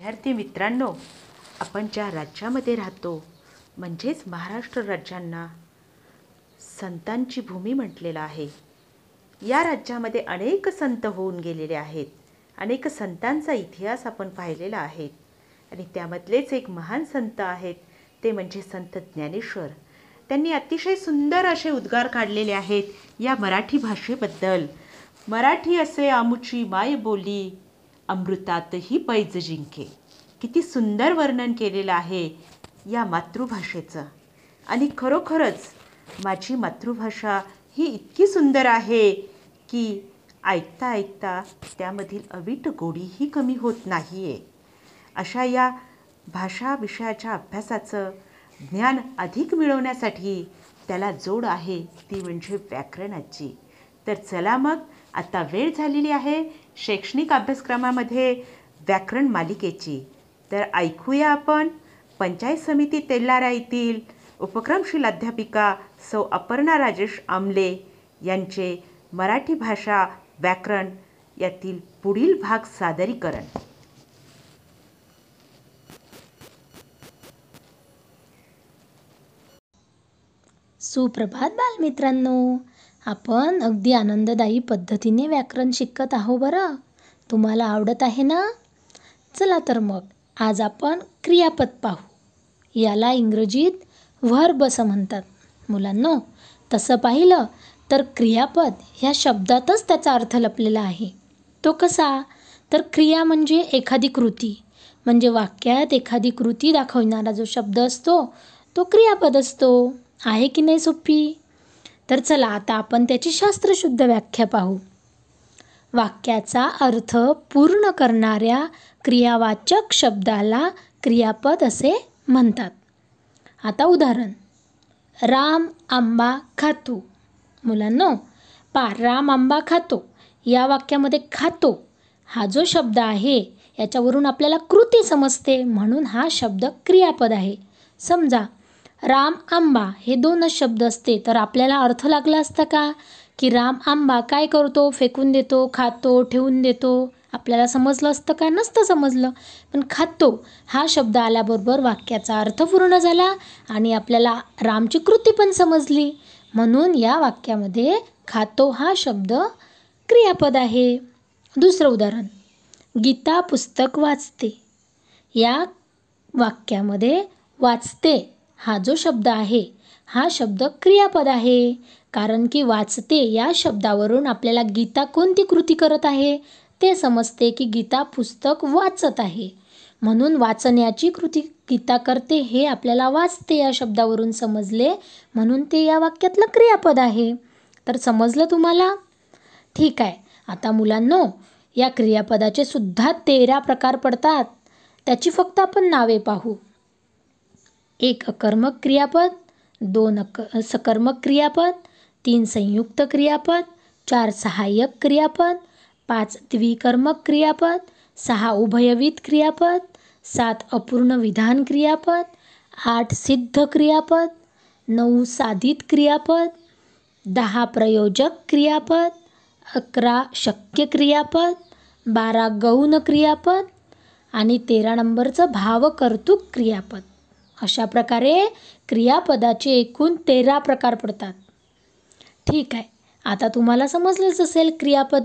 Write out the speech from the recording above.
विद्यार्थी मित्रांनो आपण ज्या राज्यामध्ये राहतो म्हणजेच महाराष्ट्र राज्यांना संतांची भूमी म्हटलेलं आहे. या राज्यामध्ये अनेक संत होऊन गेलेले आहेत. अनेक संतांचा इतिहास आपण पाहिलेला आहे. आणि त्यामधलेच एक महान संत आहेत ते म्हणजे संत ज्ञानेश्वर. त्यांनी अतिशय सुंदर असे उद्गार काढलेले आहेत या मराठी भाषेबद्दल. मराठी असे आमुची माय बोली अमृतातही पैज जिंके. किती सुंदर वर्णन केलेलं आहे या मातृभाषेचं. आणि खरोखरच माझी मातृभाषा ही इतकी सुंदर आहे की ऐकता ऐकता त्यामधील अवीट गोडीही कमी होत नाही आहे अशा या भाषा विषयाच्या अभ्यासाचं ज्ञान अधिक मिळवण्यासाठी त्याला जोड आहे ती म्हणजे व्याकरणाची. तर चला मग आता वेळ झालेली आहे शैक्षणिक अभ्यासक्रमामध्ये व्याकरण मालिकेची. तर ऐकूया आपण पंचायत समिती तेल्लारा येथील उपक्रमशील अध्यापिका सौ अपर्णा राजेश आमले यांचे मराठी भाषा व्याकरण यातील पुढील भाग सादरीकरण. सुप्रभात बालमित्रांनो. आपण अगदी आनंददायी पद्धतीने व्याकरण शिकत आहो बरं. तुम्हाला आवडत आहे ना? चला तर मग आज आपण क्रियापद पाहू. याला इंग्रजीत व्हर्ब असं म्हणतात. मुलांनो तसं पाहिलं तर क्रियापद ह्या शब्दातच त्याचा अर्थ लपलेला आहे. तो कसा? तर क्रिया म्हणजे एखादी कृती. म्हणजे वाक्यात एखादी कृती दाखवणारा जो शब्द असतो तो क्रियापद असतो. आहे की नाही सोपी? तर चला आता आपण त्याची शास्त्रशुद्ध व्याख्या पाहू. वाक्याचा अर्थ पूर्ण करणाऱ्या क्रियावाचक शब्दाला क्रियापद असे म्हणतात. आता उदाहरण. राम आंबा खातो. मुलांनो पा राम आंबा खातो. या वाक्यामध्ये खातो हा जो शब्द आहे याच्यावरून आपल्याला कृती समजते म्हणून हा शब्द क्रियापद आहे. समजा राम आंबा हे दोनच शब्द असते. तर आपल्याला अर्थ लागला असता का? की राम आंबा काय करतो? फेकून देतो खातो ठेवून देतो. आपल्याला समजलं असतं का? नसतं समजलं. पण खातो हा शब्द आल्याबरोबर वाक्याचा अर्थ पूर्ण झाला आणि आपल्याला रामची कृती पण समजली. म्हणून या वाक्यामध्ये खातो हा शब्द क्रियापद आहे. दुसरं उदाहरण. गीता पुस्तक वाचते. या वाक्यामध्ये वाचते. हा जो शब्द आहे हा शब्द क्रियापद आहे. कारण की वाचते या शब्दावरून आपल्याला गीता कोणती कृती करत आहे? ते समजते की गीता पुस्तक वाचत आहे. म्हणून वाचण्याची कृती गीता करते हे आपल्याला वाचते या शब्दावरून समजले म्हणून ते या वाक्यातलं क्रियापद आहे. तर समजलं तुम्हाला? ठीक आहे. आता मुलांनो या क्रियापदाचे सुद्धा तेरा प्रकार पडतात. त्याची फक्त आपण नावे पाहू. एक अकर्मक क्रियापद दोन अक सकर्मक क्रियापद तीन संयुक्त क्रियापद चार सहाय्यक क्रियापद पाच द्विकर्मक क्रियापद सहा उभयविध क्रियापद सात अपूर्ण विधान क्रियापद आठ सिद्ध क्रियापद नऊ साधित क्रियापद दहा प्रयोजक क्रियापद अकरा शक्य क्रियापद बारा गौण क्रियापद आणि तेरा नंबरचं भावकर्तुक क्रियापद. अशा प्रकारे क्रियापदाचे एकूण तेरा प्रकार पडतात. ठीक आहे. आता तुम्हाला समजलंच असेल क्रियापद